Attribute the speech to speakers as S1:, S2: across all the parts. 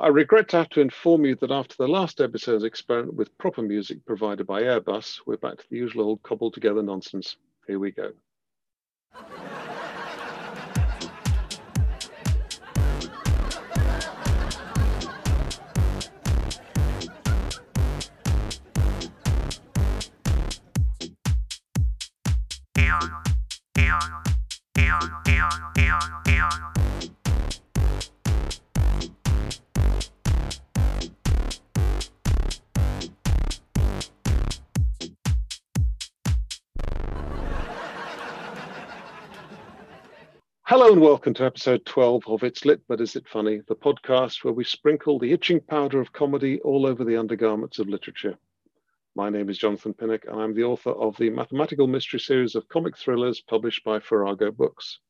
S1: I regret to have to inform you that after the last episode's experiment with proper music provided by Airbus, we're back to the usual old cobbled together nonsense. Here we go. Hello and welcome to episode 12 of It's Lit But Is It Funny, the podcast where we sprinkle the itching powder of comedy all over the undergarments of literature. My name is Jonathan Pinnock and I'm the author of the mathematical mystery series of comic thrillers published by Farrago Books.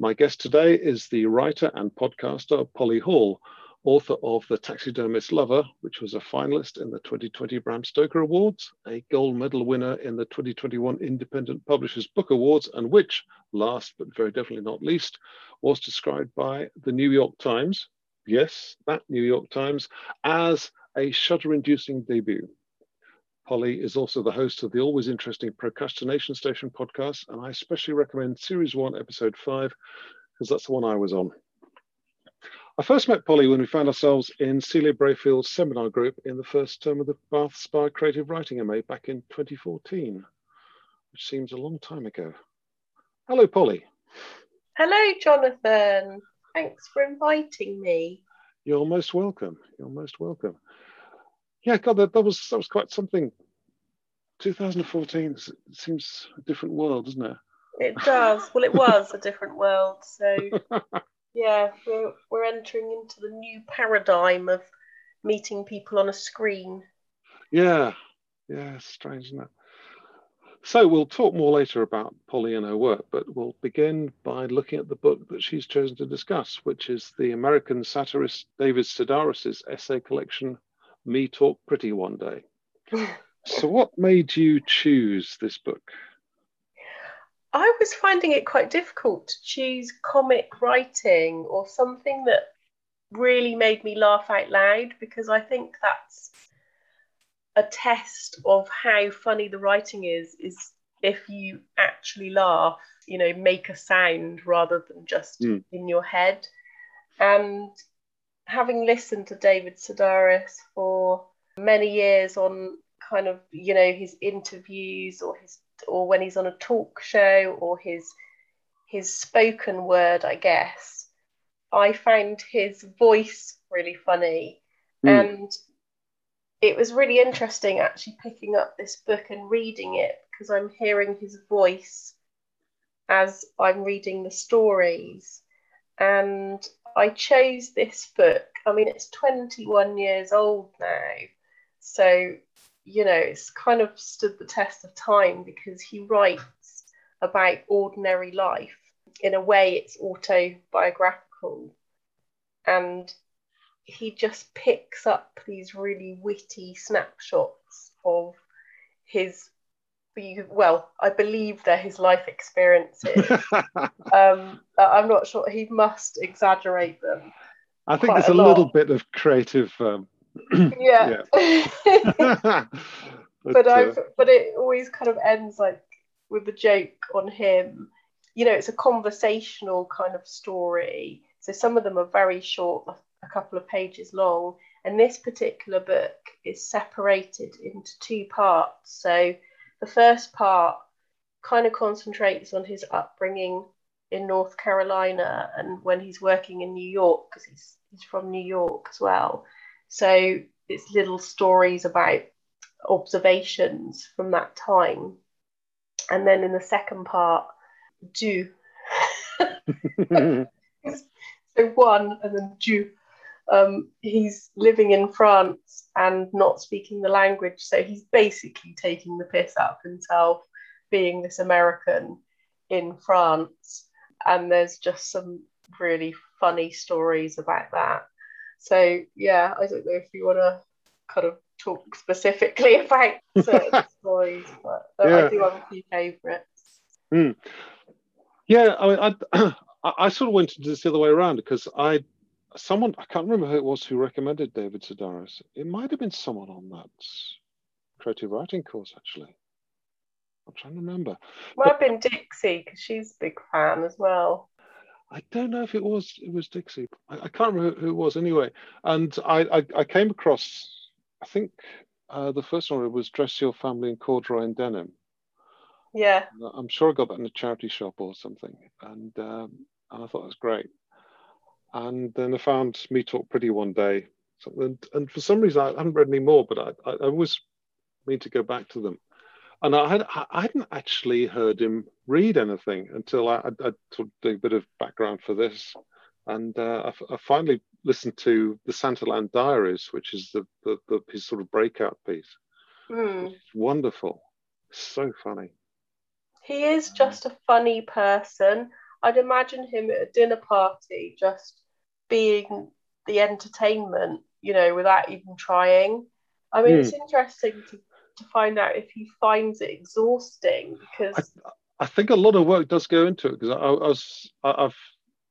S1: My guest today is the writer and podcaster Polly Hall, author of The Taxidermist Lover, which was a finalist in the 2020 Bram Stoker Awards, a gold medal winner in the 2021 Independent Publishers Book Awards, and which, last but very definitely not least, was described by the New York Times, yes, that New York Times, as a shudder inducing debut. Polly is also the host of the always interesting Procrastination Station podcast, and I especially recommend Series 1, Episode 5, because that's the one I was on. I first met Polly when we found ourselves in Celia Brayfield's seminar group in the first term of the Bath Spa Creative Writing MA back in 2014, which seems a long time ago. Hello, Polly.
S2: Hello, Jonathan. Thanks for inviting me.
S1: You're most welcome. You're most welcome. Yeah, God, that, that was that was quite something. 2014 seems a different world, doesn't it?
S2: It does. Well, it was a different world. So Yeah, we're we're entering into the new paradigm of meeting people on a screen.
S1: Yeah, yeah, strange, isn't it? So we'll talk more later about Polly and her work, but we'll begin by looking at the book that she's chosen to discuss, which is the American satirist David Sedaris's essay collection, Me Talk Pretty One Day. so what made you choose this book?
S2: I was finding it quite difficult to choose comic writing or something that really made me laugh out loud because I think that's a test of how funny the writing is is if you actually laugh, you know, make a sound rather than just mm. in your head. And having listened to David Sedaris for many years on kind of, you know, his interviews or his or when he's on a talk show or his his spoken word, I guess, I found his voice really funny. Mm. And it was really interesting actually picking up this book and reading it because I'm hearing his voice as I'm reading the stories. And I chose this book. I mean, it's 21 years old now. So you know, it's kind of stood the test of time because he writes about ordinary life. In a way, it's autobiographical. And he just picks up these really witty snapshots of his well, I believe they're his life experiences. um, I'm not sure he must exaggerate them.
S1: I think there's a, a little bit of creative um,
S2: yeah. but, but I've uh, but it always kind of ends like with a joke on him. You know, it's a conversational kind of story. So some of them are very short, a couple of pages long. And this particular book is separated into two parts. So the first part kind of concentrates on his upbringing in North Carolina and when he's working in New York, because he's, he's from New York as well. So it's little stories about observations from that time. And then in the second part, do. so one and then do. Um, he's living in France and not speaking the language, so he's basically taking the piss out of himself being this American in France. And there's just some really funny stories about that. So yeah, I don't know if you want to kind of talk specifically about certain stories, but yeah. I do have a few favourites.
S1: Mm. Yeah, I mean, I, I sort of went into this the other way around because I someone I can't remember who it was who recommended David Sedaris. It might have been someone on that creative writing course actually. I'm trying to remember.
S2: Might have been Dixie because she's a big fan as well.
S1: I don't know if it was it was Dixie. I, I can't remember who it was anyway. And I I, I came across I think uh, the first one was Dress Your Family in Corduroy and Denim.
S2: Yeah.
S1: I'm sure I got that in a charity shop or something, and um, and I thought it was great. And then I found Me Talk Pretty one day, and, and for some reason I haven't read any more, but I, I, I always mean to go back to them. And I, had, I hadn't actually heard him read anything until I, I, I sort of did a bit of background for this. And uh, I, I, finally listened to the Santaland Diaries, which is the, the, the his sort of breakout piece.
S2: Mm.
S1: It's wonderful, so funny.
S2: He is just a funny person. I'd imagine him at a dinner party just being the entertainment, you know, without even trying. I mean, mm. it's hmm. interesting to, to find out if he finds it exhausting because.
S1: I, I think a lot of work does go into it because I, I, was I've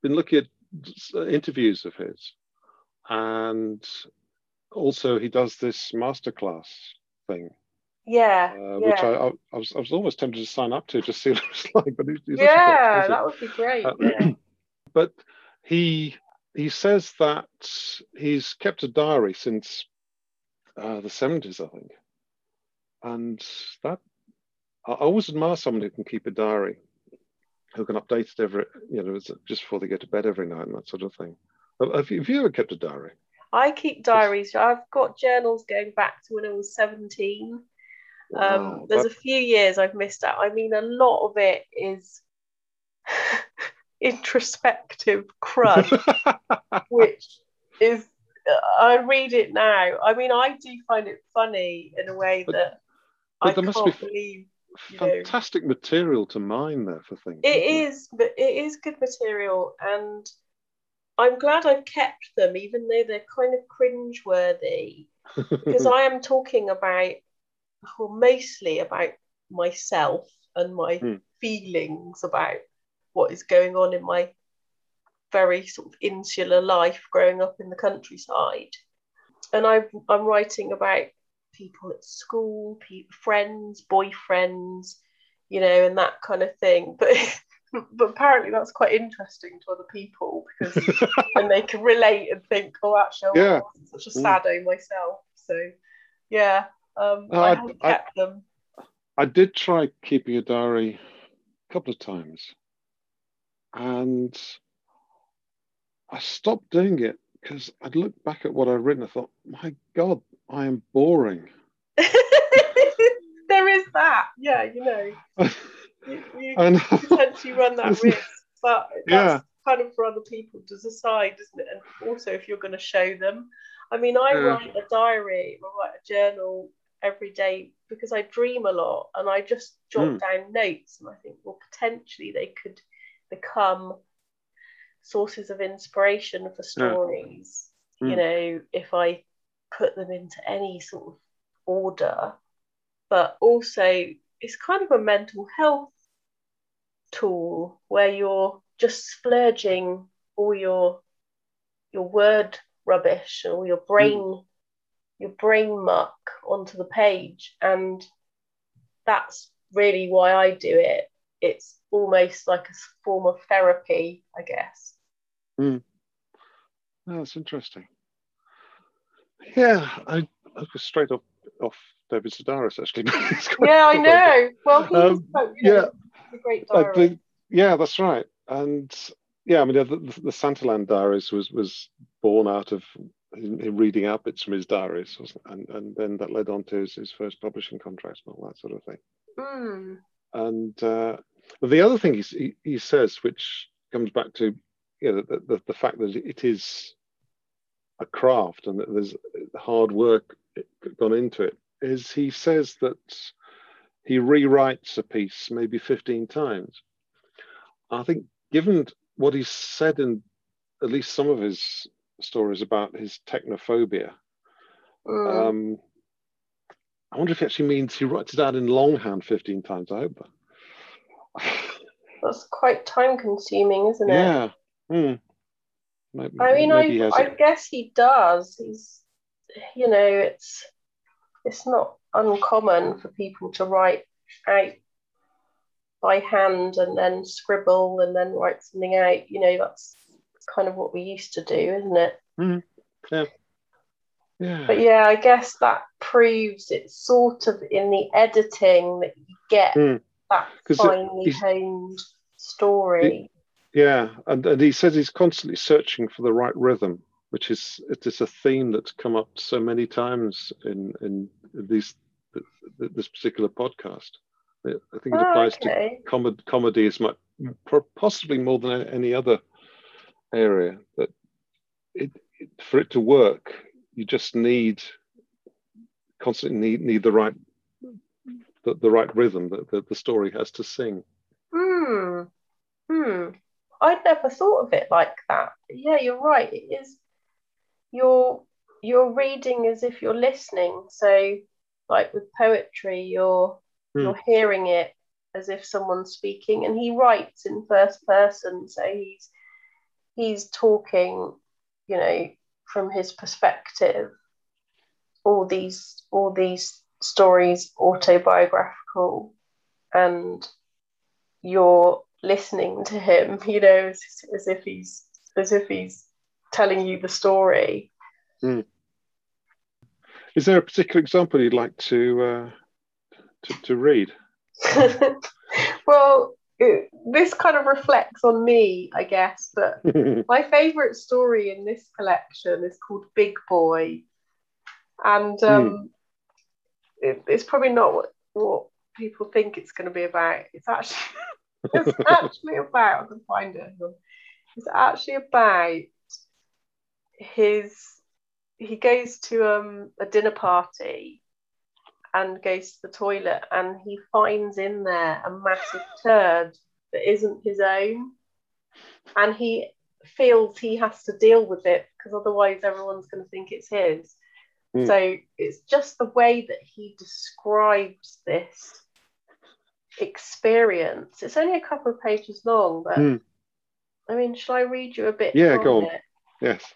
S1: been looking at interviews of his, and also he does this masterclass thing
S2: yeah,
S1: uh,
S2: yeah.
S1: which I, I, I, was I was almost tempted to sign up to to see what it was like. But he's, he's
S2: yeah, that would be great. Uh, yeah.
S1: but he he says that he's kept a diary since uh, the seventies, I think, and that I always admire someone who can keep a diary, who can update it every you know just before they go to bed every night and that sort of thing. Have you, have you ever kept a diary?
S2: I keep diaries. I've got journals going back to when I was 17. Um, there's a few years I've missed out. I mean, a lot of it is introspective crud, which is I read it now. I mean, I do find it funny in a way that
S1: but
S2: I
S1: there must be
S2: believe.
S1: Fantastic know. material to mine there for things.
S2: It is, it? but it is good material, and I'm glad I've kept them, even though they're kind of cringe-worthy, because I am talking about well, mostly about myself and my mm. feelings about what is going on in my very sort of insular life growing up in the countryside. And i am writing about people at school, people, friends, boyfriends, you know, and that kind of thing. But but apparently that's quite interesting to other people because and they can relate and think, oh, actually. I'm such a sado myself. So yeah, um, I haven't I, kept I, them.
S1: I did try keeping a diary a couple of times, and I stopped doing it because I'd look back at what I'd written. I thought, my God, I am boring.
S2: there is that, yeah, you know. you, you and, potentially run that risk, but that's yeah. kind of for other people to decide, isn't it? And also, if you're going to show them. I mean, I yeah. write a diary, I write a journal every day because I dream a lot and I just jot mm. down notes and I think well potentially they could become sources of inspiration for stories mm. you know if I put them into any sort of order but also it's kind of a mental health tool where you're just splurging all your your word rubbish or your brain mm your brain muck onto the page. And that's really why I do it. It's almost like a form of therapy, I guess.
S1: Mm. Oh, that's interesting. Yeah, I, I was straight off off David Sedaris actually.
S2: yeah, I know. Well, he's um, you know,
S1: yeah, a great diary. yeah, that's right. And yeah, I mean, the, the, the Santaland Diaries was was born out of him reading out bits from his diaries, and, and then that led on to his, his first publishing contracts and all that sort of thing.
S2: Mm.
S1: And uh, the other thing he, he says, which comes back to you know, the, the, the fact that it is a craft and that there's hard work gone into it, is he says that he rewrites a piece maybe 15 times. I think, given what he's said in at least some of his stories about his technophobia. Mm. Um, I wonder if he actually means he writes it out in longhand 15 times. I hope.
S2: That's quite time consuming, isn't it?
S1: Yeah. Mm. Maybe,
S2: I mean, I, guess he does. He's, you know, it's it's not uncommon for people to write out by hand and then scribble and then write something out. You know, that's kind of what we used to do, isn't it?
S1: Yeah. Yeah.
S2: But yeah, I guess that proves it's sort of in the editing that you get
S1: Hmm.
S2: that finely honed story.
S1: Yeah, and, and he says he's constantly searching for the right rhythm, which is it is a theme that's come up so many times in in these th- th- this particular podcast. I think it
S2: Oh,
S1: applies to com- comedy as much, possibly more than any other area. That it, it for it to work, you just need constantly need need the right the, the right rhythm that the, the story has to sing.
S2: Hmm. Hmm. I'd never thought of it like that. Yeah, you're right. It is you're you're reading as if you're listening. So like with poetry, you're
S1: Hmm.
S2: you're hearing it as if someone's speaking and he writes in first person, so he's he's talking, you know, from his perspective. All these all these stories autobiographical and you're listening to him, you know, as, as if he's as if he's telling you the story.
S1: Is there a particular example you'd like to uh, to, to read?
S2: well, it, this kind of reflects on me, I guess, but my favourite story in this collection is called Big Boy, and um, it, it's probably not what, what people think it's going to be about. It's actually it's actually about I can find it. It's actually about his. He goes to um, a dinner party and goes to the toilet, and he finds in there a massive turd that isn't his own, and he feels he has to deal with it because otherwise everyone's going to think it's his.
S1: Mm.
S2: So it's just the way that he describes this experience. It's only a couple of pages long, but
S1: Mm.
S2: I mean, shall I read you a bit?
S1: Yeah, go on.
S2: it?
S1: yes.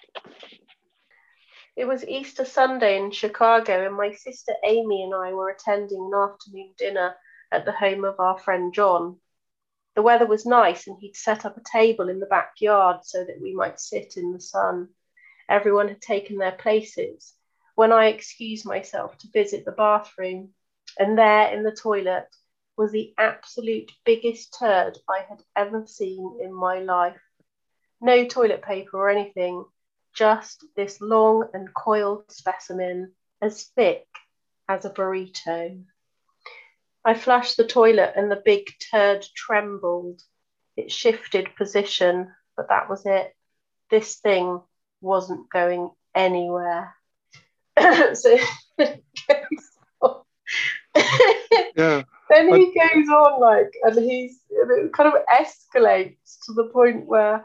S2: It was Easter Sunday in Chicago, and my sister Amy and I were attending an afternoon dinner at the home of our friend John. The weather was nice, and he'd set up a table in the backyard so that we might sit in the sun. Everyone had taken their places when I excused myself to visit the bathroom, and there in the toilet was the absolute biggest turd I had ever seen in my life. No toilet paper or anything, just this long and coiled specimen as thick as a burrito. I flushed the toilet and the big turd trembled. It shifted position, but that was it. This thing wasn't going anywhere. so
S1: Yeah.
S2: Then he goes on like and he's and it kind of escalates to the point where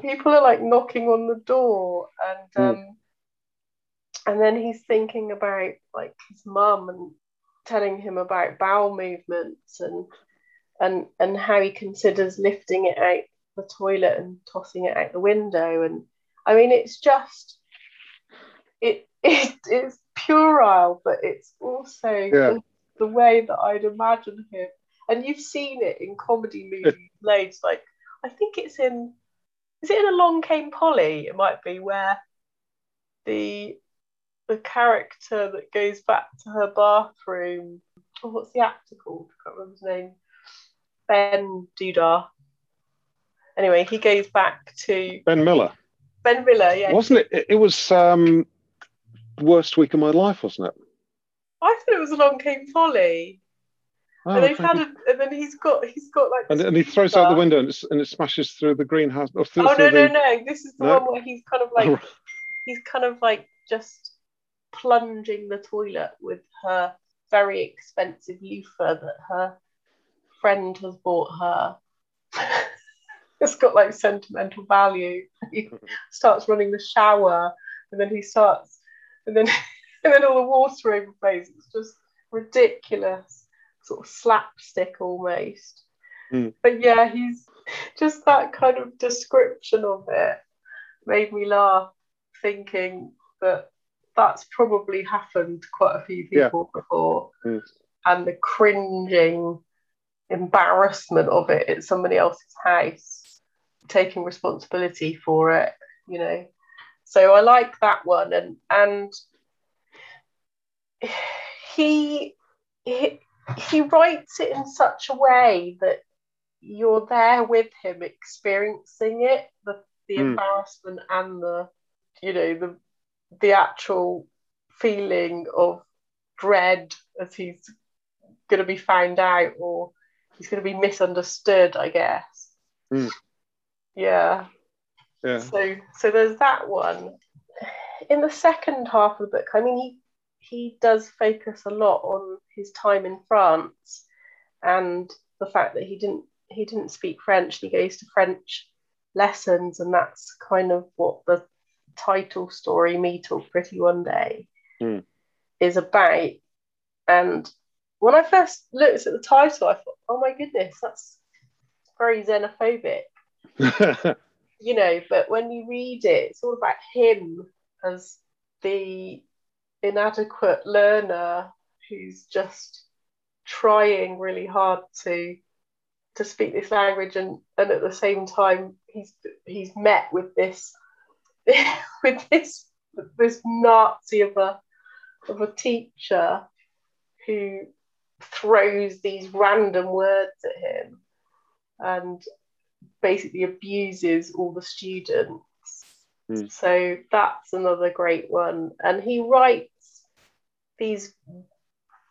S2: people are like knocking on the door and um and then he's thinking about like his mum and telling him about bowel movements and and and how he considers lifting it out the toilet and tossing it out the window and i mean it's just it, it it's puerile but it's also
S1: Yeah.
S2: The, way that i'd imagine him and you've seen it in comedy movies loads like i think it's in is it in along came polly it might be where the the character that goes back to her bathroom oh, what's the actor called i can't remember his name ben dudar anyway he goes back to
S1: Ben Miller.
S2: ben miller yeah
S1: Wasn't it? It, it was um, worst week of my life, wasn't it?
S2: I thought it was along came polly
S1: Oh,
S2: and they've had a, and then he's got he's got like
S1: and, and he throws out the window and, it's, and it smashes through the greenhouse. Or through,
S2: oh
S1: through
S2: no no no this is the
S1: No?
S2: one where he's kind of like he's kind of like just plunging the toilet with her very expensive loofah that her friend has bought her. it's got like sentimental value. He starts running the shower and then he starts and then and then all the water overflows. It's just ridiculous, sort of slapstick almost.
S1: Hmm.
S2: But yeah, he's just that kind of description of it made me laugh thinking that that's probably happened to quite a few people yeah. before. Mm. And the cringing embarrassment of it at somebody else's house, taking responsibility for it, you know. So I like that one and and he he, he writes it in such a way that you're there with him experiencing it, the the mm. embarrassment and the you know the the actual feeling of dread as he's going to be found out or he's going to be misunderstood i guess
S1: mm.
S2: yeah
S1: yeah
S2: so so there's that one in the second half of the book i mean he he does focus a lot on his time in france and the fact that he didn't he didn't speak french he goes to french lessons and that's kind of what the title story me talk pretty one day
S1: mm.
S2: is about and when i first looked at the title i thought oh my goodness that's very xenophobic you know but when you read it it's all about him as the inadequate learner who's just trying really hard to to speak this language and and at the same time he's he's met with this with this this Nazi of a of a teacher who throws these random words at him and basically abuses all the students.
S1: Mm.
S2: So that's another great one. And he writes these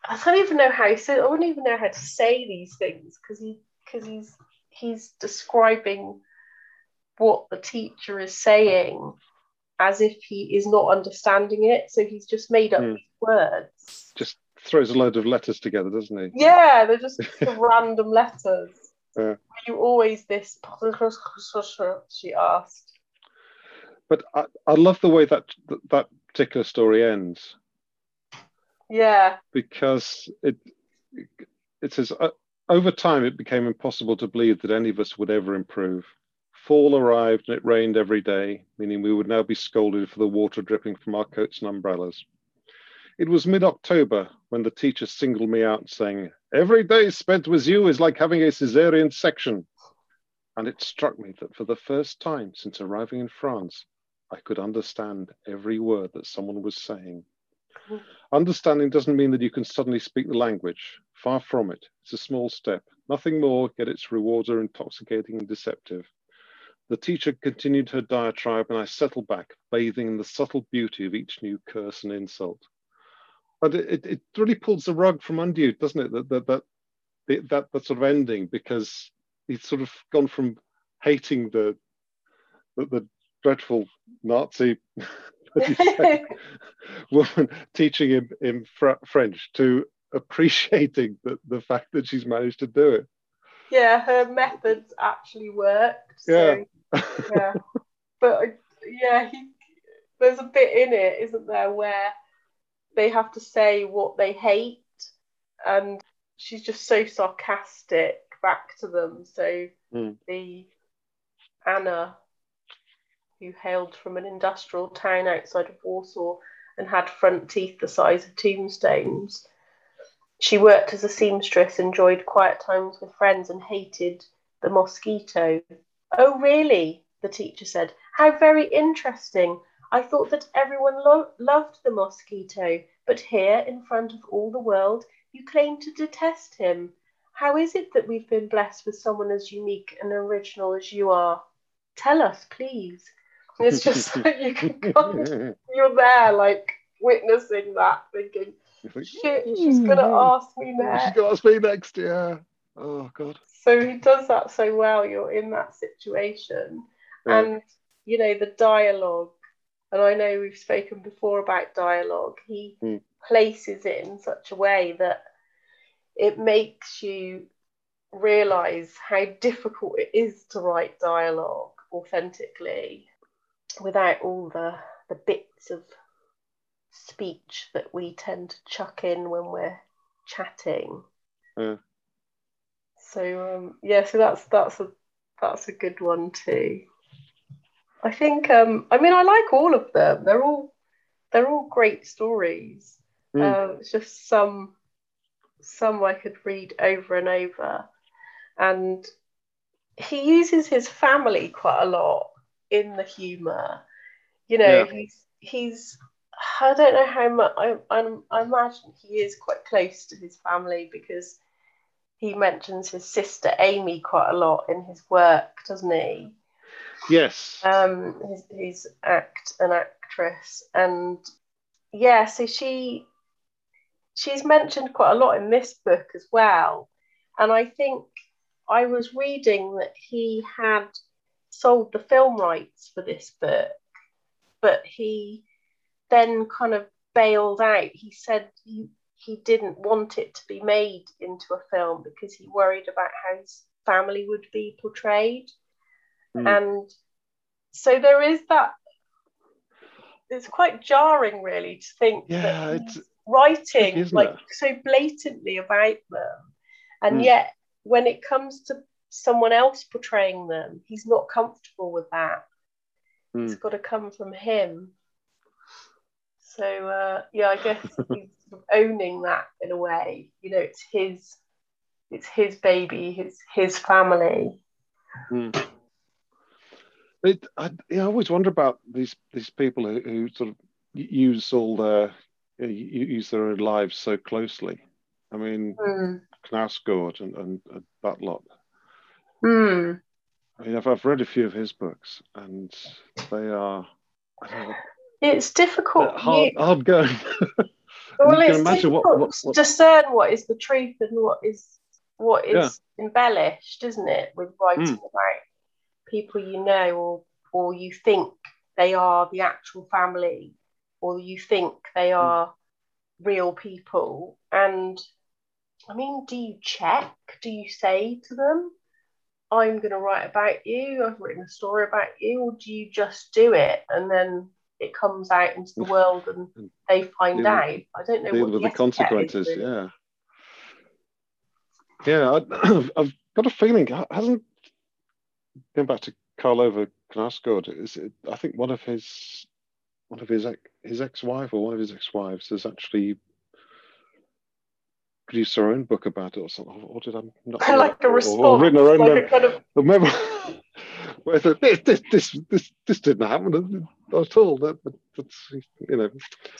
S2: I don't even know how he said I wouldn't even know how to say these things because he because he's he's describing what the teacher is saying as if he is not understanding it. So he's just made up mm. words.
S1: Just throws a load of letters together, doesn't he?
S2: Yeah, they're just random letters.
S1: Yeah.
S2: You always this she asked.
S1: But I, I love the way that that particular story ends.
S2: Yeah.
S1: Because it it says uh, over time it became impossible to believe that any of us would ever improve. Fall arrived and it rained every day, meaning we would now be scolded for the water dripping from our coats and umbrellas. It was mid October when the teacher singled me out, saying, Every day spent with you is like having a caesarean section. And it struck me that for the first time since arriving in France, I could understand every word that someone was saying. Understanding doesn't mean that you can suddenly speak the language. Far from it. It's a small step. Nothing more, yet its rewards are intoxicating and deceptive. The teacher continued her diatribe, and I settled back, bathing in the subtle beauty of each new curse and insult. But it, it really pulls the rug from under you, doesn't it? That that that that, that sort of ending, because he's sort of gone from hating the the, the dreadful Nazi woman teaching him in fr- French to appreciating the, the fact that she's managed to do it.
S2: Yeah, her methods actually worked. So, yeah. yeah. But yeah, he, there's a bit in it, isn't there, where they have to say what they hate, and she's just so sarcastic back to them. So
S1: mm.
S2: the Anna, who hailed from an industrial town outside of Warsaw and had front teeth the size of tombstones, she worked as a seamstress, enjoyed quiet times with friends, and hated the mosquito. Oh, really? The teacher said. How very interesting. I thought that everyone lo- loved the mosquito, but here, in front of all the world, you claim to detest him. How is it that we've been blessed with someone as unique and original as you are? Tell us, please. It's just like you can you're there, like witnessing that, thinking, Shit, she's gonna ask me next.
S1: She's gonna ask me next, yeah. Oh god.
S2: So he does that so well. You're in that situation, yeah. and you know the dialogue. And I know we've spoken before about dialogue. He
S1: mm.
S2: places it in such a way that it makes you realize how difficult it is to write dialogue authentically without all the the bits of speech that we tend to chuck in when we're chatting.
S1: Yeah.
S2: So um, yeah, so that's that's a that's a good one too. I think um, I mean I like all of them. They're all they're all great stories. Mm. Uh, it's just some some I could read over and over, and he uses his family quite a lot in the humour. You know, yeah. he's he's I don't know how much I, I I imagine he is quite close to his family because he mentions his sister Amy quite a lot in his work, doesn't he?
S1: Yes.
S2: Um, his, his act an actress, and yeah, so she she's mentioned quite a lot in this book as well, and I think I was reading that he had sold the film rights for this book, but he then kind of bailed out. He said he he didn't want it to be made into a film because he worried about how his family would be portrayed. Mm. And so there is that it's quite jarring really to think yeah, that it's writing like it? so blatantly about them and mm. yet when it comes to someone else portraying them he's not comfortable with that mm. it's got to come from him so uh, yeah i guess he's owning that in a way you know it's his it's his baby his his family
S1: mm. It, I, I, always wonder about these these people who, who sort of use all their use their own lives so closely. I mean, mm. Knausgård and, and, and Butlot.
S2: Mm.
S1: I mean, I've, I've read a few of his books, and they are. Know,
S2: it's difficult.
S1: Hard,
S2: you,
S1: hard going.
S2: well, it's difficult what, what, what, discern what is the truth and what is what is yeah. embellished, isn't it, with writing mm. about people you know or or you think they are the actual family or you think they hmm. are mm. real people and i mean do you check do you say to them i'm going to write about you i've written a story about you or do you just do it and then it comes out into the world and mm. they find deal, out? I don't know
S1: deal what with the, consequences is, yeah. Yeah I, i've got a feeling hasn't going back to Karl Ove Knausgård, is it, I think one of his one of his his ex-wife or one of his ex-wives has actually produced her own book about it or something. Or did I not?
S2: I like a response. Or, or written her own like kind of...
S1: memo. Where this, this, this, this, this didn't happen at all. That, that's, you know.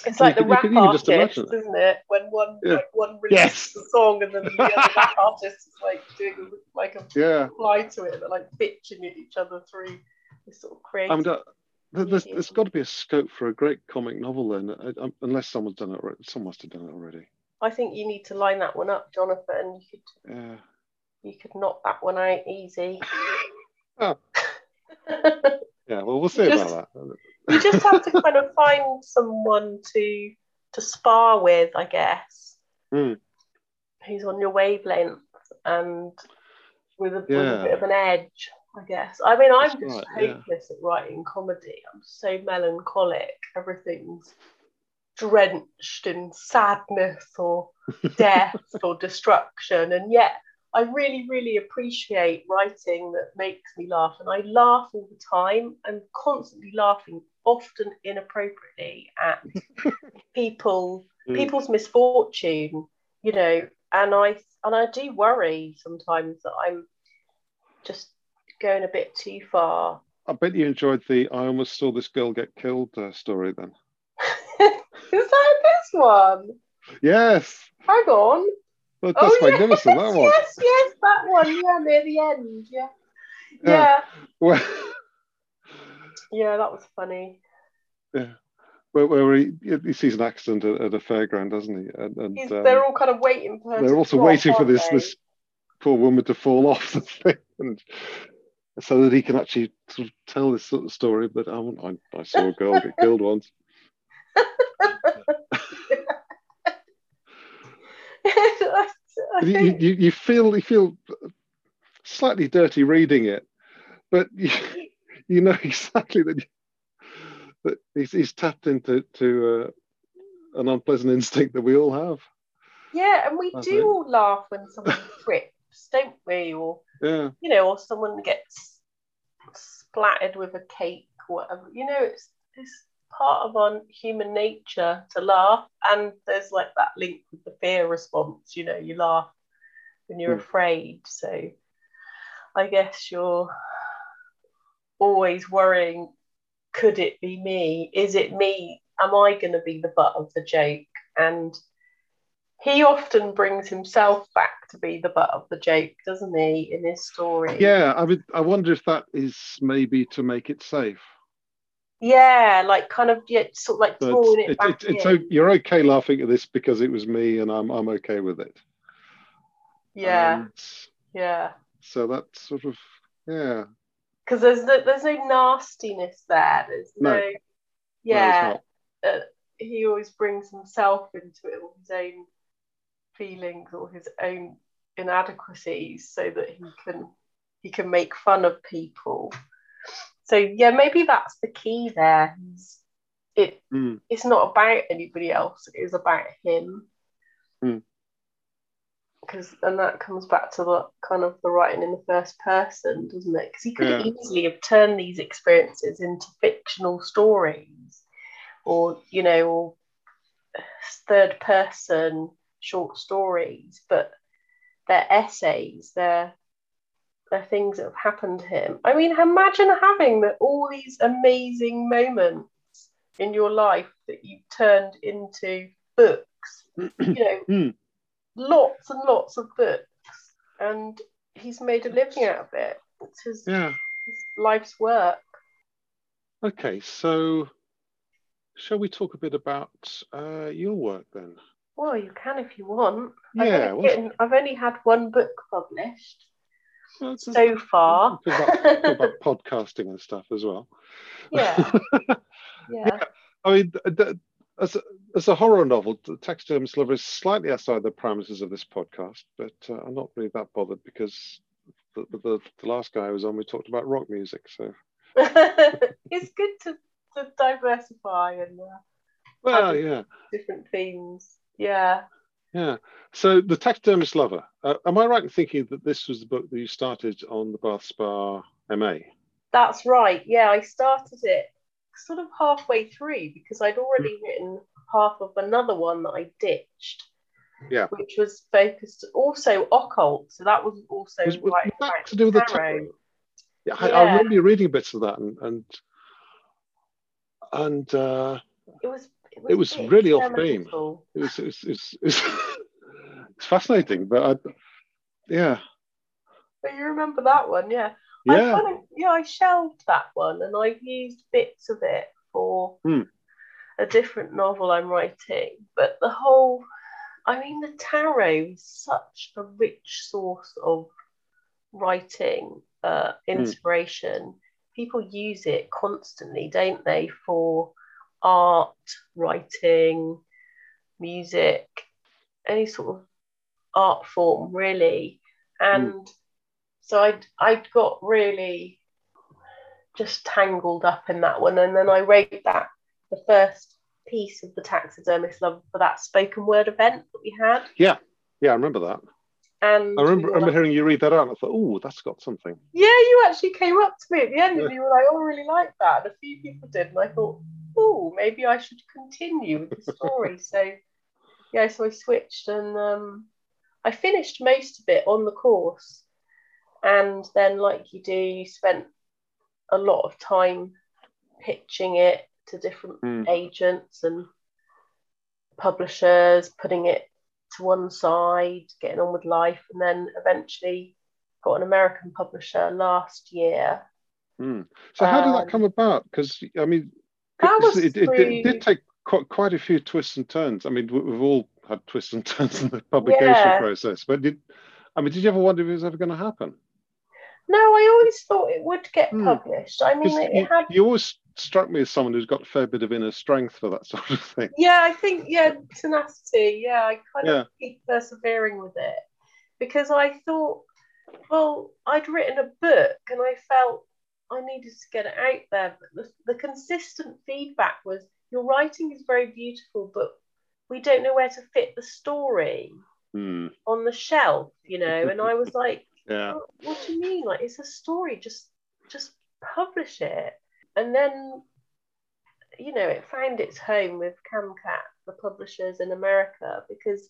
S2: It's like the rap artist, isn't it? When one like one releases yes. the song and then the other rap artist is like doing like a yeah. reply to it, they're like bitching at each other through this sort of creative. I mean,
S1: there's, there's got to be a scope for a great comic novel then, uh, um, unless someone's done it. Someone must have done it already.
S2: I think you need to line that one up, Jonathan. You could,
S1: yeah.
S2: you could knock that one out easy.
S1: oh. yeah, well, we'll see just, about that.
S2: you just have to kind of find someone to to spar with, I guess,
S1: mm.
S2: who's on your wavelength and with a, yeah. with a bit of an edge. I guess. I mean, I'm That's just right, hopeless yeah. at writing comedy. I'm so melancholic. Everything's drenched in sadness or death or destruction. And yet, I really, really appreciate writing that makes me laugh. And I laugh all the time. I'm constantly laughing, often inappropriately, at people, mm. people's misfortune, you know. And I and I do worry sometimes that I'm just going a bit too far.
S1: I bet you enjoyed the I almost saw this girl get killed uh, story then.
S2: Is that this one?
S1: Yes.
S2: Hang on.
S1: Well, that's oh, magnificent, yes, that one.
S2: Yes, yes, that one. Yeah, near the end. Yeah. Yeah. Yeah, well, yeah that was funny.
S1: Yeah. Where, where he, he sees an accident at, at a fairground, doesn't he? And, and
S2: um, they're all kind of waiting for
S1: They're also waiting for this, this poor woman to fall off the thing. And so that he can actually sort of tell this sort of story. But I, I, I saw a girl get killed once. you, you, you, feel you feel slightly dirty reading it, but you, you know exactly that, that he's, he's tapped into to uh, an unpleasant instinct that we all have.
S2: Yeah, and we I do think. all laugh when someone trips, don't we? Or
S1: yeah.
S2: you know, or someone gets splattered with a cake or whatever. You know, it's it's part of our human nature to laugh, and there's like that link with the fear response. You know, you laugh when you're
S1: Mm.
S2: afraid. So I guess you're always worrying could it be me? Is it me? Am I going to be the butt of the joke? And he often brings himself back to be the butt of the joke, doesn't he, in his story?
S1: Yeah, I would. I wonder if that is maybe to make it safe.
S2: Yeah, like kind of yeah, sort of like
S1: So
S2: drawing it,
S1: it's,
S2: back
S1: it's, it's,
S2: in.
S1: o- you're okay laughing at this because it was me, and I'm I'm okay with it.
S2: yeah,
S1: And
S2: yeah.
S1: so that's sort of yeah.
S2: Because there's no, there's no nastiness there. There's
S1: No.
S2: no,
S1: No,
S2: yeah.
S1: not.
S2: uh, he always brings himself into it, or his own feelings, or his own inadequacies, so that he can he can make fun of people. So yeah, maybe that's the key there. It
S1: Mm.
S2: it's not about anybody else; it is about him.
S1: Mm.
S2: Because and that comes back to the kind of the writing in the first person, doesn't it? Because he could
S1: Yeah.
S2: easily have turned these experiences into fictional stories, or you know, or third person short stories, but they're essays. They're they're things that have happened to him. I mean, imagine having the, all these amazing moments in your life that you've turned into books. you know,
S1: Hmm.
S2: lots and lots of books, and he's made a living out of it. It's his,
S1: Yeah.
S2: his life's work.
S1: Okay. So, shall we talk a bit about uh, your work then?
S2: Well, you can if you want. I've,
S1: Yeah.
S2: only,
S1: well,
S2: written, I've only had one book published
S1: it's-
S2: so far.
S1: talk about, about podcasting and stuff as well.
S2: yeah, yeah.
S1: I mean, th- th- as a, as a horror novel, the Taxidermist Lover is slightly outside the parameters of this podcast, but uh, I'm not really that bothered because the, the, the last guy I was on, we talked about rock music. So,
S2: it's good to, to diversify and uh,
S1: well, yeah,
S2: different themes. Yeah.
S1: Yeah. So, the Taxidermist Lover. Uh, am I right in thinking that this was the book that you started on the Bath Spa MA?
S2: That's right. Yeah, I started it sort of halfway through because I'd already written half of another one that I ditched.
S1: Yeah.
S2: Which was focused also occult. So that was also
S1: Was- was
S2: right
S1: that to do with the
S2: tarot.
S1: Yeah, I, I remember you reading bits of that, and and and uh,
S2: It was it was,
S1: It was really off theme.
S2: experimental.
S1: it was it was, it was, it was it's fascinating. But I, yeah,
S2: But you remember that one, yeah. I
S1: yeah,
S2: kind of, yeah, I shelved that one and I've used bits of it for
S1: Hmm.
S2: a different novel I'm writing. But the whole, I mean, the tarot is such a rich source of writing uh, inspiration. People use it constantly, don't they, for art, writing, music, any sort of art form, really. And so I'd I'd got really just tangled up in that one, and then I wrote that the first piece of the taxidermist love for that spoken word event that we had,
S1: yeah, yeah. I remember that.
S2: and
S1: I remember, I remember
S2: like,
S1: hearing you read that out. And I thought, oh, that's got something.
S2: yeah, you actually came up to me at the end,
S1: Yeah.
S2: and you were like, "Oh, I really like that." And a few people did, and I thought, "Oh, maybe I should continue with the story." so, yeah, so I switched, and um, I finished most of it on the course, and then, like you do, you spent a lot of time pitching it to different
S1: Hmm.
S2: agents and publishers, putting it to one side, getting on with life, and then eventually got an American publisher last year.
S1: Mm. So how did
S2: Um,
S1: that come about? Because I mean,
S2: was
S1: it, it, did, did take quite, quite a few twists and turns. I mean, we've all had twists and turns in the publication
S2: Yeah.
S1: process. But did I mean, did you ever wonder if it was ever going to happen?
S2: No, I always thought it would get
S1: Hmm.
S2: published. I mean, it,
S1: you,
S2: it had.
S1: you always struck me as someone who's got a fair bit of inner strength for that sort of thing.
S2: Yeah, I think yeah, tenacity. Yeah, I kind
S1: Yeah.
S2: of keep persevering with it because I thought, well, I'd written a book and I felt I needed to get it out there. But the, the consistent feedback was your writing is very beautiful, but we don't know where to fit the story
S1: Hmm.
S2: on the shelf, you know. And I was like,
S1: Yeah.
S2: what, what do you mean? Like it's a story, just just publish it. and then you know it found its home with CamCat, the publishers in America, because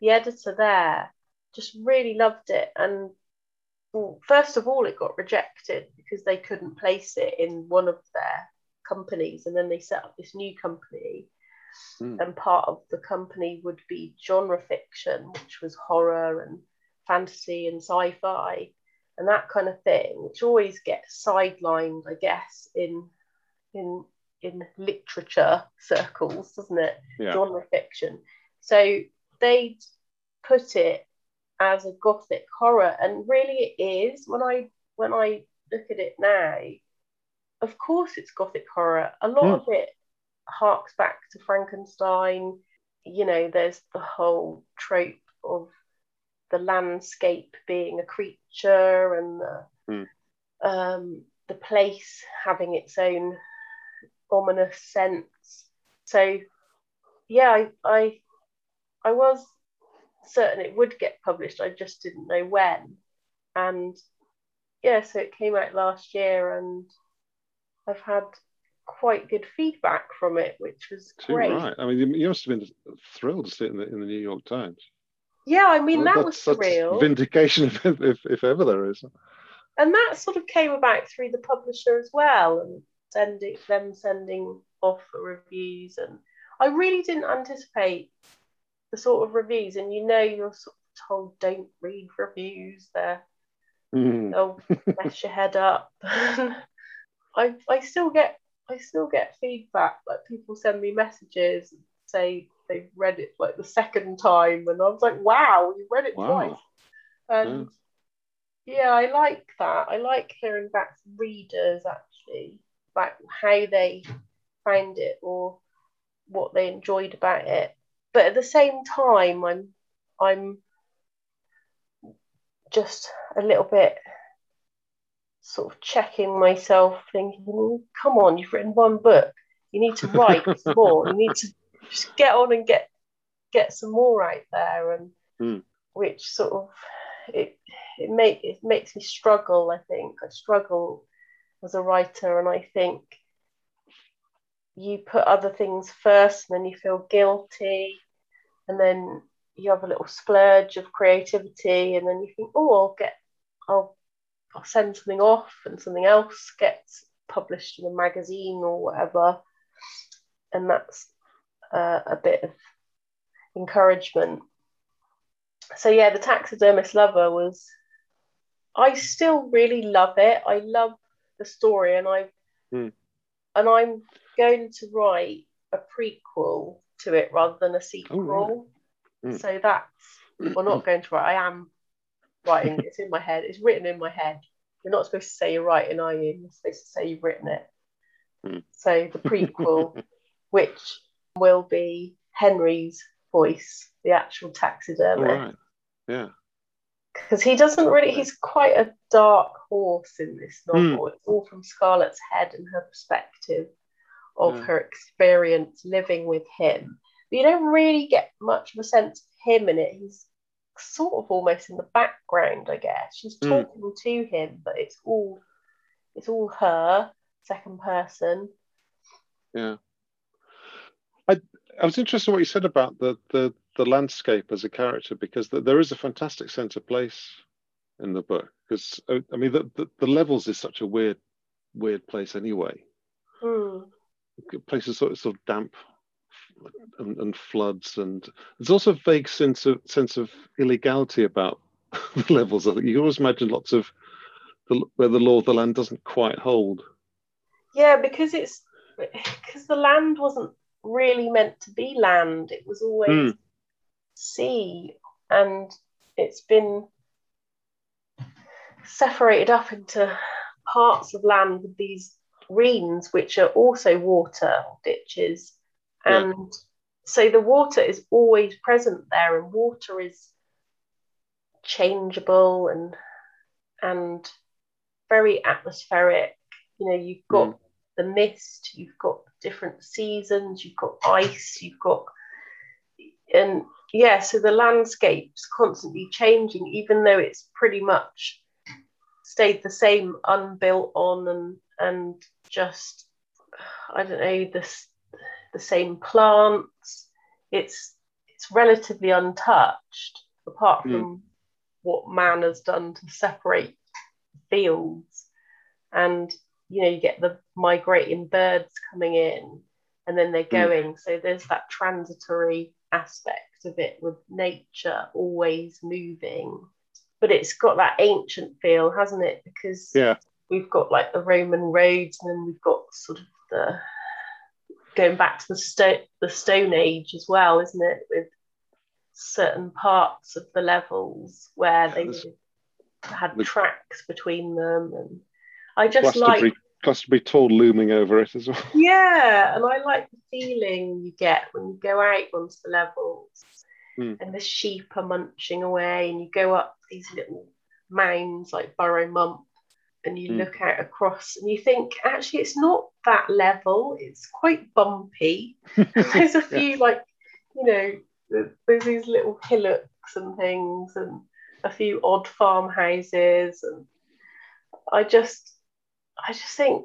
S2: the editor there just really loved it. And well, first of all, it got rejected because they couldn't place it in one of their companies, and then they set up this new company. Mm. And part of the company would be genre fiction, which was horror and fantasy and sci-fi and that kind of thing, which always gets sidelined, I guess, in in in literature circles, doesn't it? Yeah. Genre fiction. So they put it as a gothic horror, and really it is. When I when I look at it now, of course it's gothic horror. A lot mm. of it harks back to Frankenstein. You know, there's the whole trope of the landscape being a creature and the, mm. um, the place having its own ominous sense. So, yeah, I, I, I was certain it would get published. I just didn't know when. And yeah, so it came out last year, and I've had quite good feedback from it, which was Too great. Right.
S1: I mean, you must have been thrilled to see it in the, in the New York Times.
S2: Yeah, I mean well, that was surreal.
S1: Vindication, if, if, if ever there is.
S2: And that sort of came about through the publisher as well, and sending them sending off for reviews. And I really didn't anticipate the sort of reviews. And you know, you're sort of told don't read reviews; they're mm. they'll mess your head up. I I still get I still get feedback. Like people send me messages and say they've read it like the second time, and I was like, wow, you read it wow. twice. And yeah. yeah, I like that. I like hearing back from readers actually like how they found it or what they enjoyed about it. But at the same time, I'm I'm just a little bit sort of checking myself, thinking, come on, you've written one book. You need to write more. You need to just get on and get get some more out there and mm. which sort of it it make it makes me struggle i think i struggle as a writer and i think you put other things first and then you feel guilty and then you have a little splurge of creativity and then you think oh i'll get i'll i'll send something off and something else gets published in a magazine or whatever and that's uh, a bit of encouragement. So yeah, the taxidermist lover was. I still really love it. I love the story, and I mm. and I'm going to write a prequel to it rather than a sequel. Oh, mm. So that's well, not going to write. I am writing. It's in my head. It's written in my head. You're not supposed to say you're writing, are you? You're supposed to say you've written it. Mm. So the prequel, which will be Henry's voice, the actual taxidermist. Right.
S1: Yeah.
S2: Because he doesn't really, he's quite a dark horse in this novel. Mm. It's all from Scarlett's head and her perspective of yeah. her experience living with him. But you don't really get much of a sense of him in it. He's sort of almost in the background, I guess. She's hmm. talking mm. to him, but it's all it's all her, second person.
S1: Yeah. I I was interested in what you said about the the the landscape as a character because the, there is a fantastic sense of place in the book because uh, I mean the, the, the levels is such a weird weird place anyway. Mm. Places sort of, sort of damp and, and, floods and there's also a vague sense of sense of illegality about the levels. I think you always imagine lots of the, where the law of the land doesn't quite hold.
S2: Yeah, because it's because the land wasn't really meant to be land. It was always mm. sea, and it's been separated up into parts of land with these reens, which are also water ditches, and yeah. so the water is always present there, and water is changeable and and very atmospheric. You know, you've got mm. the mist, you've got different seasons, you've got ice, you've got, and yeah, so the landscape's constantly changing, even though it's pretty much stayed the same, unbuilt on and and just I don't know the the same plants. It's it's relatively untouched, apart from mm. what man has done to separate fields. And you know, you get the migrating birds coming in and then they're hmm. going. Mm. So there's that transitory aspect of it with nature always moving. But it's got that ancient feel, hasn't it? Because
S1: yeah.
S2: we've got like the Roman roads and then we've got sort of the going back to the stone the Stone Age as well, isn't it? With certain parts of the levels where they had the, tracks between them, and I just like
S1: Glastonbury Tor looming over it as well.
S2: Yeah, and I like the feeling you get when you go out onto the levels,
S1: mm.
S2: and the sheep are munching away, and you go up these little mounds like Burrow Mump and you mm. look out across and you think actually it's not that level it's quite bumpy there's a few yeah. like you know there's these little hillocks and things and a few odd farmhouses and i just i just think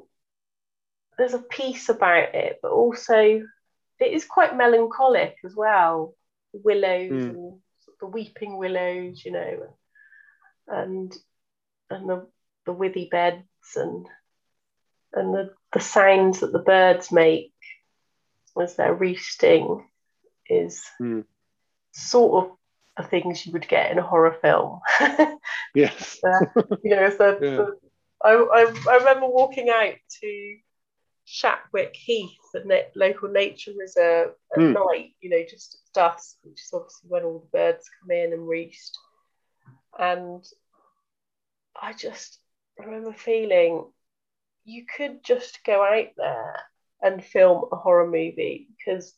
S2: there's a peace about it but also it is quite melancholic as well willows mm. and the weeping willows you know and and the the withy beds and and the, the sounds that the birds make as they're roosting is
S1: mm.
S2: sort of the things you would get in a horror film.
S1: yes.
S2: uh, you know, so, yeah. so I, I, I, remember walking out to Shapwick Heath, the na- local nature reserve, at mm. night, you know, just at dusk, which is obviously when all the birds come in and roost. And I just, I remember feeling you could just go out there and film a horror movie because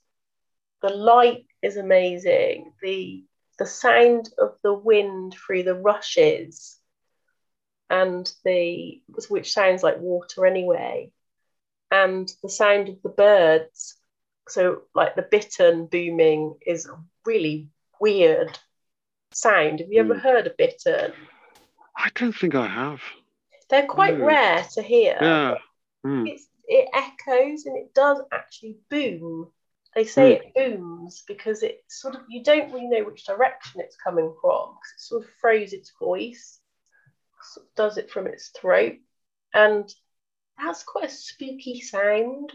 S2: the light is amazing. The the sound of the wind through the rushes and the which sounds like water anyway, and the sound of the birds. So like the bittern booming is a really weird sound. Have you ever mm. heard a bittern?
S1: I don't think I have.
S2: They're quite mm. rare to hear.
S1: Yeah. Mm.
S2: it echoes and it does actually boom. They say mm. it booms because it sort of you don't really know which direction it's coming from because it sort of throws its voice, sort of does it from its throat, and that's quite a spooky sound.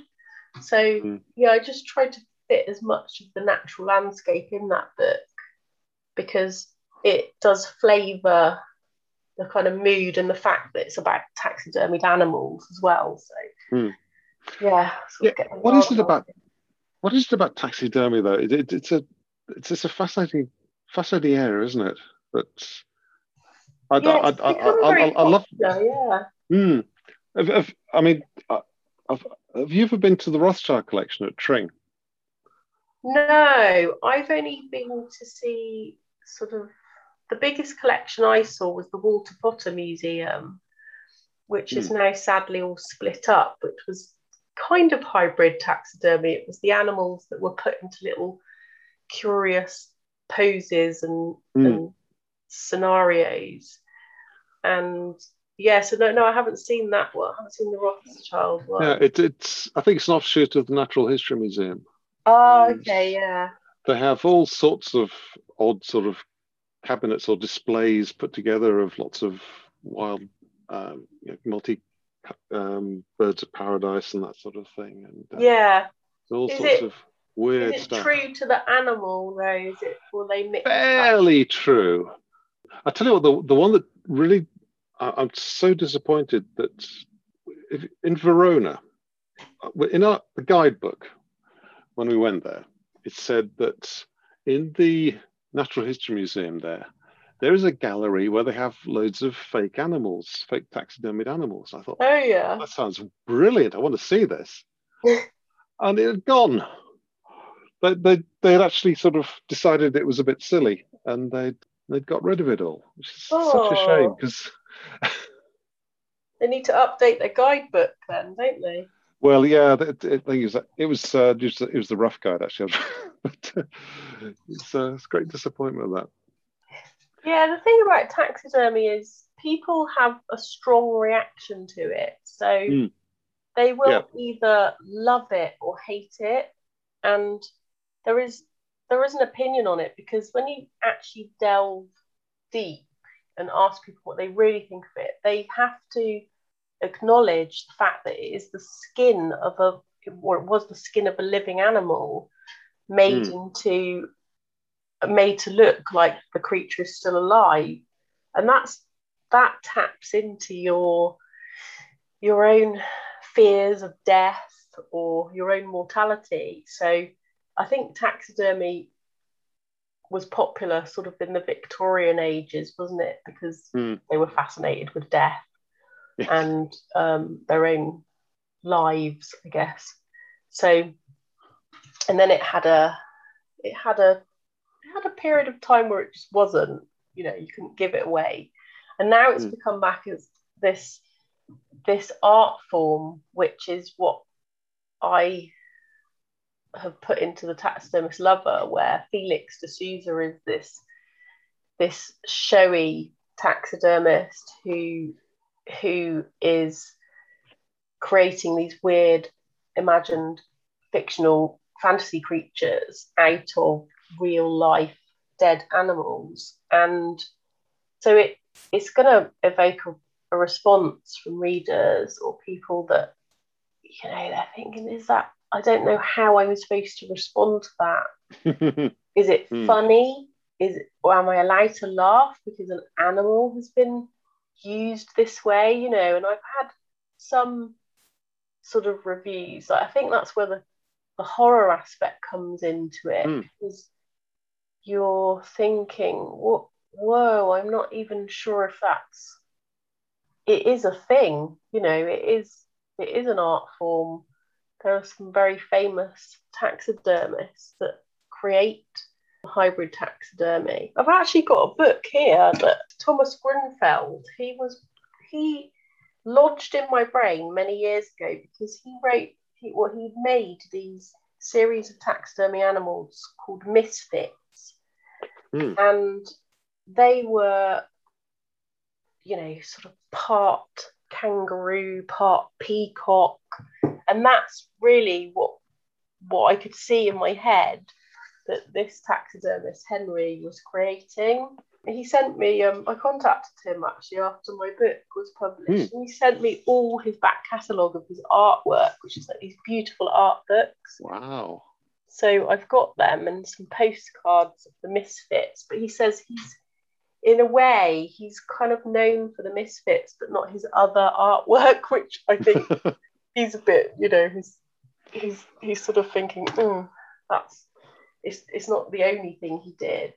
S2: So mm. yeah, I just tried to fit as much of the natural landscape in that book because it does flavour the kind of mood and the fact that it's about taxidermied animals as well. So
S1: mm.
S2: yeah,
S1: yeah. What is it about? What is it about taxidermy though? It, it, it's a it's, it's a fascinating fascinating area, isn't it? But
S2: I, yeah, I, I, I, I, I, love. Yeah.
S1: Mm. Have, have, I mean, have, have you ever been to the Rothschild collection at Tring?
S2: No, I've only been to see sort of the biggest collection I saw was the Walter Potter Museum, which mm. is hmm. now sadly all split up, which was kind of hybrid taxidermy. It was the animals that were put into little curious poses and, mm. and scenarios. And yeah, so no, no, I haven't seen that one. I haven't seen the Rothschild one.
S1: Yeah, it, it's. I think it's an offshoot of the Natural History Museum.
S2: Oh, okay, yeah.
S1: They have all sorts of odd sort of cabinets or displays put together of lots of wild, um, you know, multi um, birds of paradise and that sort of thing. And
S2: uh, yeah,
S1: all is sorts it, of weird
S2: is it
S1: stuff.
S2: True to the animal, though, is it? Will they mix?
S1: Fairly true. I tell you what, the the one that really I, I'm so disappointed that if, in Verona, uh, in our the guidebook when we went there, it said that in the Natural History Museum there, there is a gallery where they have loads of fake animals, fake taxidermied animals. I thought,
S2: oh yeah,
S1: that sounds brilliant. I want to see this. and it had gone. They, they, they had actually sort of decided it was a bit silly and they'd, they'd got rid of it all, which is oh. such a shame because.
S2: they need to update their guidebook then, don't they?
S1: Well, yeah, it, it, it was it was uh, just it was the rough guide actually, but uh, it's, uh, it's great disappointment that.
S2: Yeah, the thing about taxidermy is people have a strong reaction to it. So mm. They will
S1: Yeah.
S2: either love it or hate it, and there is there is an opinion on it because when you actually delve deep and ask people what they really think of it, they have to acknowledge the fact that it is the skin of a or it was the skin of a living animal made into made to look like the creature is still alive. And that's that taps into your your own fears of death or your own mortality. So i think taxidermy was popular sort of in the victorian ages wasn't it? Because
S1: Hmm.
S2: they were fascinated with death and um, their own lives i guess. So and then it had a it had a it had a period of time where it just wasn't you know you couldn't give it away and now it's
S1: Mm.
S2: become back as this this art form which is what i have put into the taxidermist lover where felix de souza is this this showy taxidermist who who is creating these weird imagined fictional fantasy creatures out of real life dead animals. And so it it's going to evoke a, a response from readers or people that you know they're thinking is that i don't know how i'm supposed to respond to that. Is it
S1: Hmm.
S2: funny? Is it, or am i allowed to laugh because an animal has been used this way you know? And i've had some sort of reviews. Like, i think that's where the, the horror aspect comes into it
S1: Hmm.
S2: because you're thinking what whoa i'm not even sure if that's it is a thing you know it is it is an art form there are some very famous taxidermists that create hybrid taxidermy i've actually got a book here that thomas grunfeld he was he lodged in my brain many years ago because he wrote he, well, he made these series of taxidermy animals called misfits.
S1: Hmm.
S2: and they were you know sort of part kangaroo part peacock. And that's really what what i could see in my head that this taxidermist henry was creating he sent me um i contacted him actually after my book was published and he sent me all his back catalogue of his artwork which is like these beautiful art books
S1: wow.
S2: so I've got them and some postcards of the Misfits. But he says he's, in a way, he's kind of known for the Misfits, but not his other artwork, which I think he's a bit, you know, he's he's he's sort of thinking, mm, that's it's it's not the only thing he did.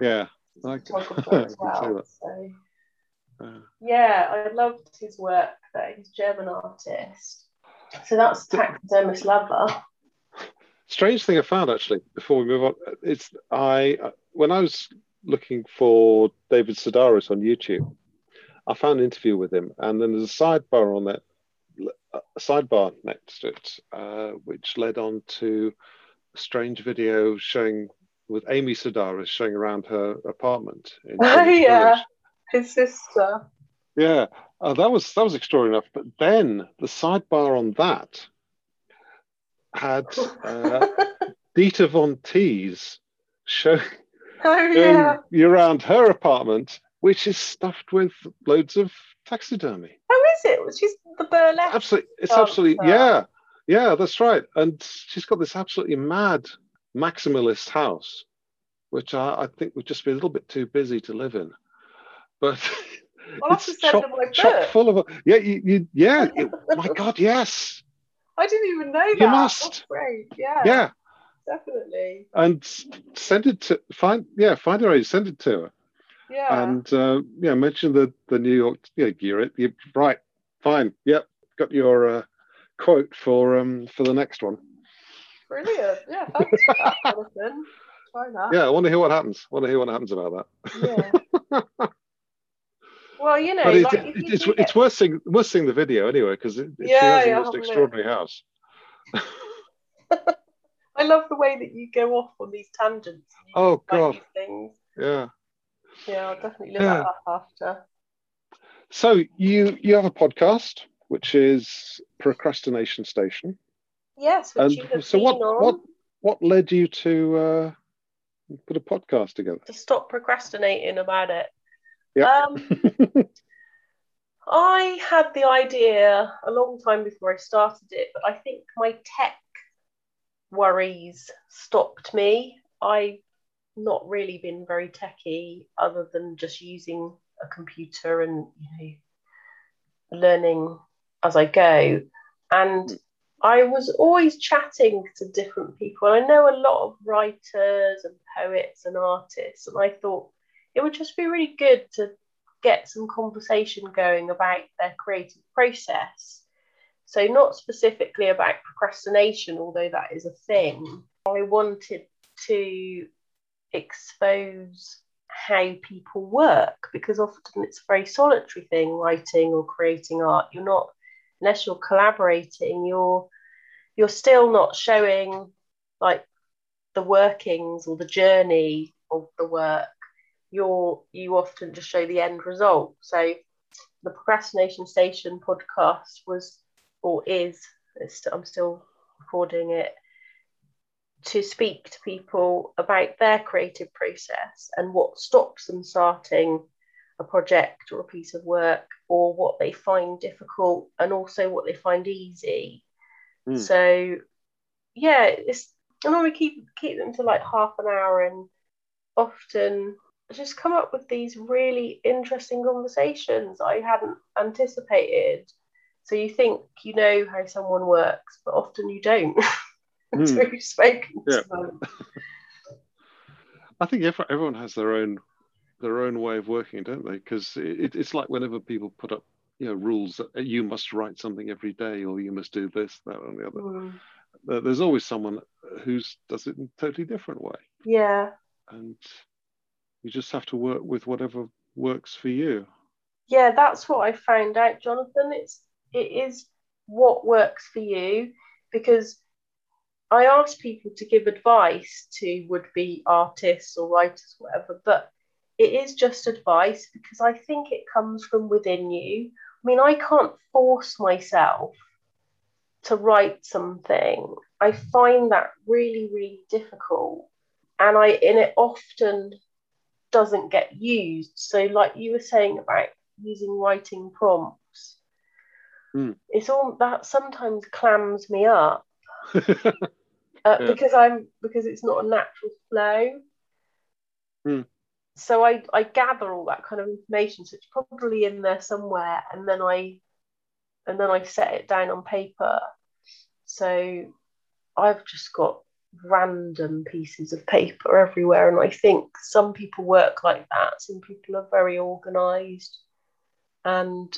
S1: yeah.
S2: Photographer as well. So
S1: Uh,
S2: yeah, I loved his work. Though he's a German artist. So that's taxidermist lover.
S1: strange thing I found actually before we move on. It's I when I was looking for David Sedaris on YouTube, I found an interview with him, and then there's a sidebar on that, a sidebar next to it, uh, which led on to a strange video showing with Amy Sedaris showing around her apartment. In
S2: Oh yeah, his sister.
S1: Yeah, uh, that was that was extraordinary enough. But then the sidebar on that had uh, Dita von Teese showing
S2: oh yeah.
S1: you around her apartment, which is stuffed with loads of taxidermy.
S2: How is it? She's the burlesque.
S1: Absolutely, it's
S2: Oh,
S1: absolutely yeah, yeah, that's right. And she's got this absolutely mad maximalist house, which I, I think would just be a little bit too busy to live in. But
S2: to
S1: it's
S2: send
S1: chock, chock full of yeah, you, you yeah. it- my God, yes,
S2: I didn't even know that.
S1: You must.
S2: Yeah,
S1: yeah.
S2: definitely.
S1: And send it to find yeah, find her age, send it to her.
S2: Yeah.
S1: and uh, yeah, mention the the New York. Yeah, you're it. You, right, fine. Yep, got your uh, quote for um for the next one.
S2: Brilliant. Yeah, thanks for that, Jonathan. Try that.
S1: Yeah, I want to hear what happens. I want to hear what happens about that.
S2: Yeah. well, you know,
S1: but it,
S2: like
S1: it- it's
S2: do
S1: it's worth seeing worth seeing the video anyway because it, it, she
S2: Yeah,
S1: has
S2: yeah,
S1: a most
S2: have a
S1: extraordinary house.
S2: I love the way that you go off on these tangents.
S1: Oh God,
S2: things.
S1: yeah.
S2: Yeah, I'll definitely look
S1: Yeah.
S2: that up after.
S1: So you you have a podcast. which is Procrastination Station.
S2: Yes, which
S1: And so, what
S2: on
S1: what what led you to uh, put a podcast together?
S2: to stop procrastinating about it.
S1: Yeah.
S2: Um, I had the idea a long time before I started it, but I think my tech worries stopped me. I've not really been very techy other than just using a computer and you know learning as I go. And I was always chatting to different people. I know a lot of writers and poets and artists, and I thought it would just be really good to get some conversation going about their creative process. So, not specifically about procrastination, although that is a thing. I wanted to expose how people work because often it's a very solitary thing, writing or creating art. You're not, unless you're collaborating, you're you're still not showing like the workings or the journey of the work you're you often just show the end result. So the procrastination station podcast was or is I'm still recording it to speak to people about their creative process and what stops them starting a project or a piece of work or what they find difficult and also what they find easy.
S1: Mm.
S2: So yeah, it's I normally keep keep them to like half an hour and often just come up with these really interesting conversations I hadn't anticipated. So you think you know how someone works, but often you don't until
S1: Hmm.
S2: you've spoken
S1: Yeah.
S2: to them.
S1: I think ev- everyone has their own their own way of working, don't they? Because it, it's like whenever people put up you know rules that you must write something every day or you must do this that and the other.
S2: Mm.
S1: There's always someone who does it in a totally different way,
S2: Yeah,
S1: and you just have to work with whatever works for you.
S2: yeah, that's what I found out, Jonathan. It's it is what works for you because I ask people to give advice to would be artists or writers, whatever, but it is just advice because I think it comes from within you. I mean, I can't force myself to write something. I find that really, really difficult. And I and it often doesn't get used. So, like you were saying about using writing prompts,
S1: Hmm.
S2: it's all that sometimes clams me up uh,
S1: Yeah.
S2: because I'm because it's not a natural flow.
S1: Hmm.
S2: So I I gather all that kind of information. So it's probably in there somewhere, and then I and then I set it down on paper. So I've just got random pieces of paper everywhere, and I think some people work like that. Some people are very organised, and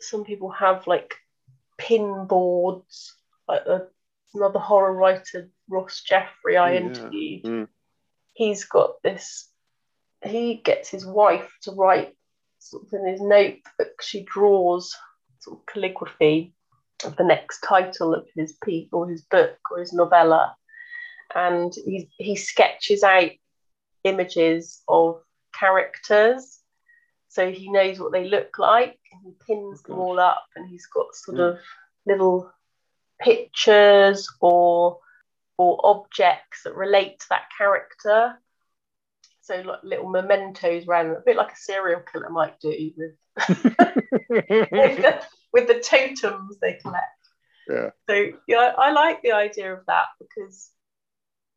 S2: some people have like pin boards. Like the, another horror writer, Ross Jeffery, I
S1: yeah.
S2: interviewed.
S1: Mm.
S2: He's got this. He gets his wife to write sort of in his notebook. She draws sort of calligraphy of the next title of his piece or his book or his novella, and he he sketches out images of characters, so he knows what they look like, and he pins them all up, and he's got sort
S1: Mm.
S2: of little pictures or or objects that relate to that character. So like little mementos around, a bit like a serial killer might do with with the, with the totems they collect.
S1: yeah.
S2: So yeah, I like the idea of that because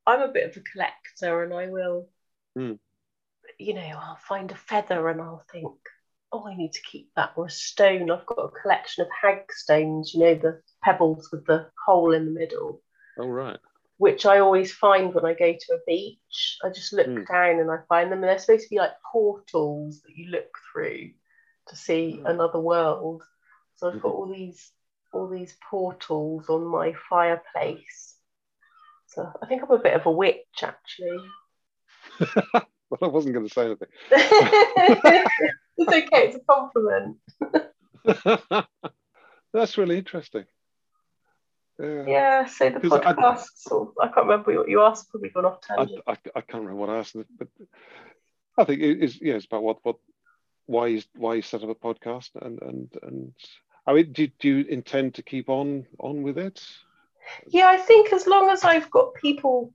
S2: I'm a bit of a collector, and I will,
S1: Hmm.
S2: you know, I'll find a feather and I'll think, oh, I need to keep that, or a stone. I've got a collection of hag stones, you know, the pebbles with the hole in the middle,
S1: Oh right.
S2: Which I always find when I go to a beach. I just look
S1: Hmm.
S2: down and I find them, and they're supposed to be like portals that you look through to see
S1: Hmm.
S2: another world. So I've got
S1: Mhm.
S2: all these all these portals on my fireplace. So I think I'm a bit of a witch, actually.
S1: well, I wasn't going to say anything.
S2: it's okay, it's a compliment.
S1: That's really interesting. Yeah.
S2: Yeah, so the
S1: 'Cause I-
S2: podcast, of, I can't remember what you asked, probably gone off
S1: I,
S2: tangent.
S1: I, I can't remember what I asked, but I think it is yeah, it's about what what why you why you set up a podcast and and and I mean, do, do you intend to keep on on with it?
S2: Yeah, I think as long as I've got people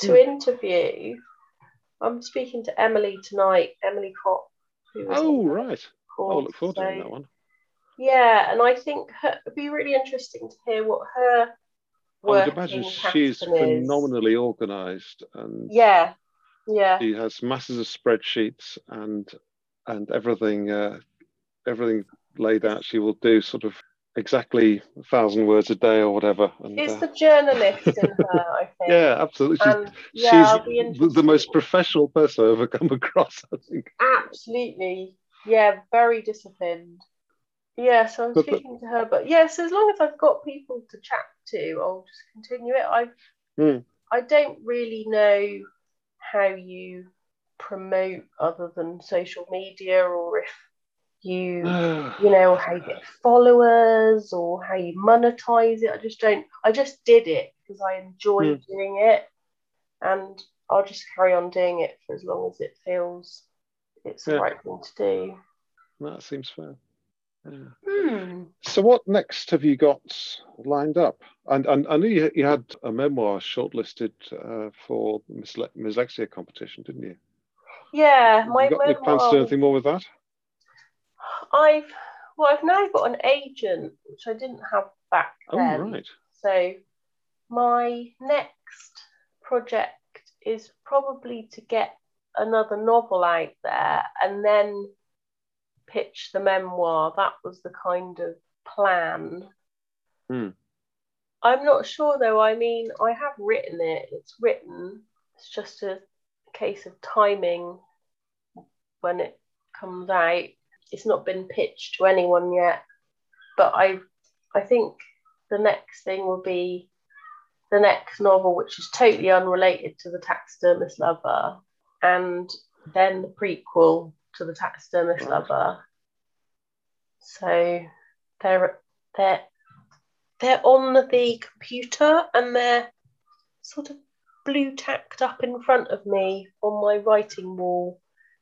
S2: to
S1: Hmm.
S2: interview, I'm speaking to Emily tonight, Emily was
S1: Oh,
S2: the
S1: right. I'll look forward to
S2: so-
S1: hearing that one.
S2: Yeah, and I think her, it'd be really interesting to hear what her
S1: I would imagine she's phenomenally organised and
S2: Yeah, yeah,
S1: she has masses of spreadsheets and and everything uh, everything laid out. She will do sort of exactly a thousand words a day or whatever. And,
S2: it's
S1: uh,
S2: the journalist in her, I think.
S1: yeah, absolutely. She's,
S2: and yeah,
S1: she's the most professional person I've ever come across. I think.
S2: Absolutely. Yeah, very disciplined. Yeah, so I'm
S1: But-
S2: speaking to her, but yes, as long as I've got people to chat to, I'll just continue it. I
S1: Hmm.
S2: I don't really know how you promote other than social media or if you you know how you get followers or how you monetize it. I just don't I just did it because I enjoy
S1: Hmm.
S2: doing it and I'll just carry on doing it for as long as it feels it's the right thing to do.
S1: that seems fair.
S2: Hmm.
S1: So, what next have you got lined up? And, and I knew you, you had a memoir shortlisted uh, for the Misle- Mslexia competition, didn't you?
S2: Yeah, my
S1: you got any plans to do anything more with that?
S2: I've well, I've now got an agent, which I didn't have back then.
S1: Oh, right.
S2: So my next project is probably to get another novel out there and then pitch the memoir. That was the kind of plan.
S1: Hmm.
S2: I'm not sure though. I mean, I have written it. It's written. It's just a case of timing when it comes out. It's not been pitched to anyone yet, but I, I think the next thing will be the next novel, which is totally unrelated to the taxidermist lover, and then the prequel to the taxidermist
S1: Right.
S2: lover. So they're they're they're on the computer and they're sort of blue tacked up in front of me on my writing wall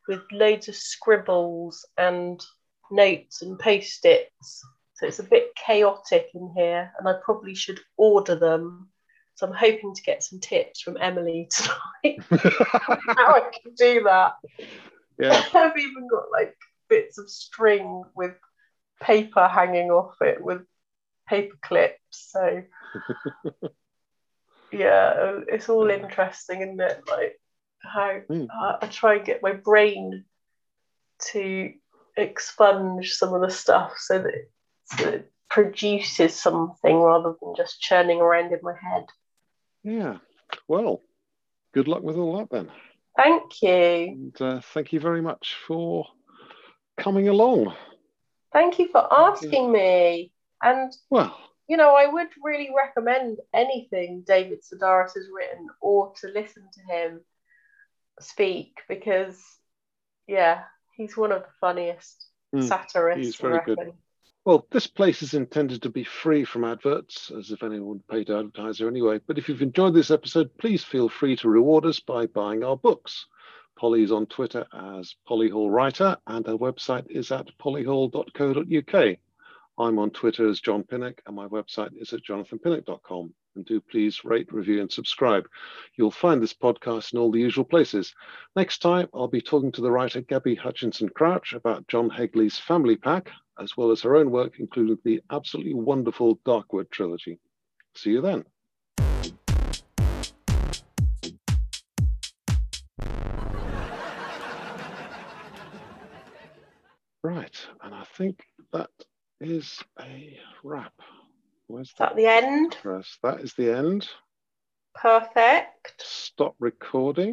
S2: with loads of scribbles and notes and post-its. So it's a bit chaotic in here, and I probably should order them. So I'm hoping to get some tips from Emily tonight how I can do that.
S1: Yeah.
S2: I've even got like bits of string with paper hanging off it with paper clips. So yeah, it's all interesting, isn't it? Like how
S1: Mm.
S2: I, I try and get my brain to expunge some of the stuff so that, it- so that it produces something rather than just churning around in my head.
S1: Yeah. Well, good luck with all that then.
S2: Thank you.
S1: And uh, thank you very much for coming along.
S2: Thank you for asking me. And
S1: Well,
S2: you know, I would really recommend anything David Sedaris has written or to listen to him speak because, yeah, he's one of the funniest
S1: Mm,
S2: satirists.
S1: he's very good. Well, this place is intended to be free from adverts, as if anyone would pay to advertise here anyway. But if you've enjoyed this episode, please feel free to reward us by buying our books. Polly's on Twitter as Polly Hall Writer, and her website is at pollyhall.co.uk. I'm on Twitter as Jon Pinnock, and my website is at jonathanpinnock.com. And do please rate, review, and subscribe. You'll find this podcast in all the usual places. Next time, I'll be talking to the writer Gabby Hutchinson Crouch about John Hegley's Family Pack, as well as her own work, including the absolutely wonderful Darkwood trilogy. See you then. Right, and I think that is a wrap. Where's
S2: Is that the end?
S1: us? That is the end.
S2: Perfect.
S1: Stop recording.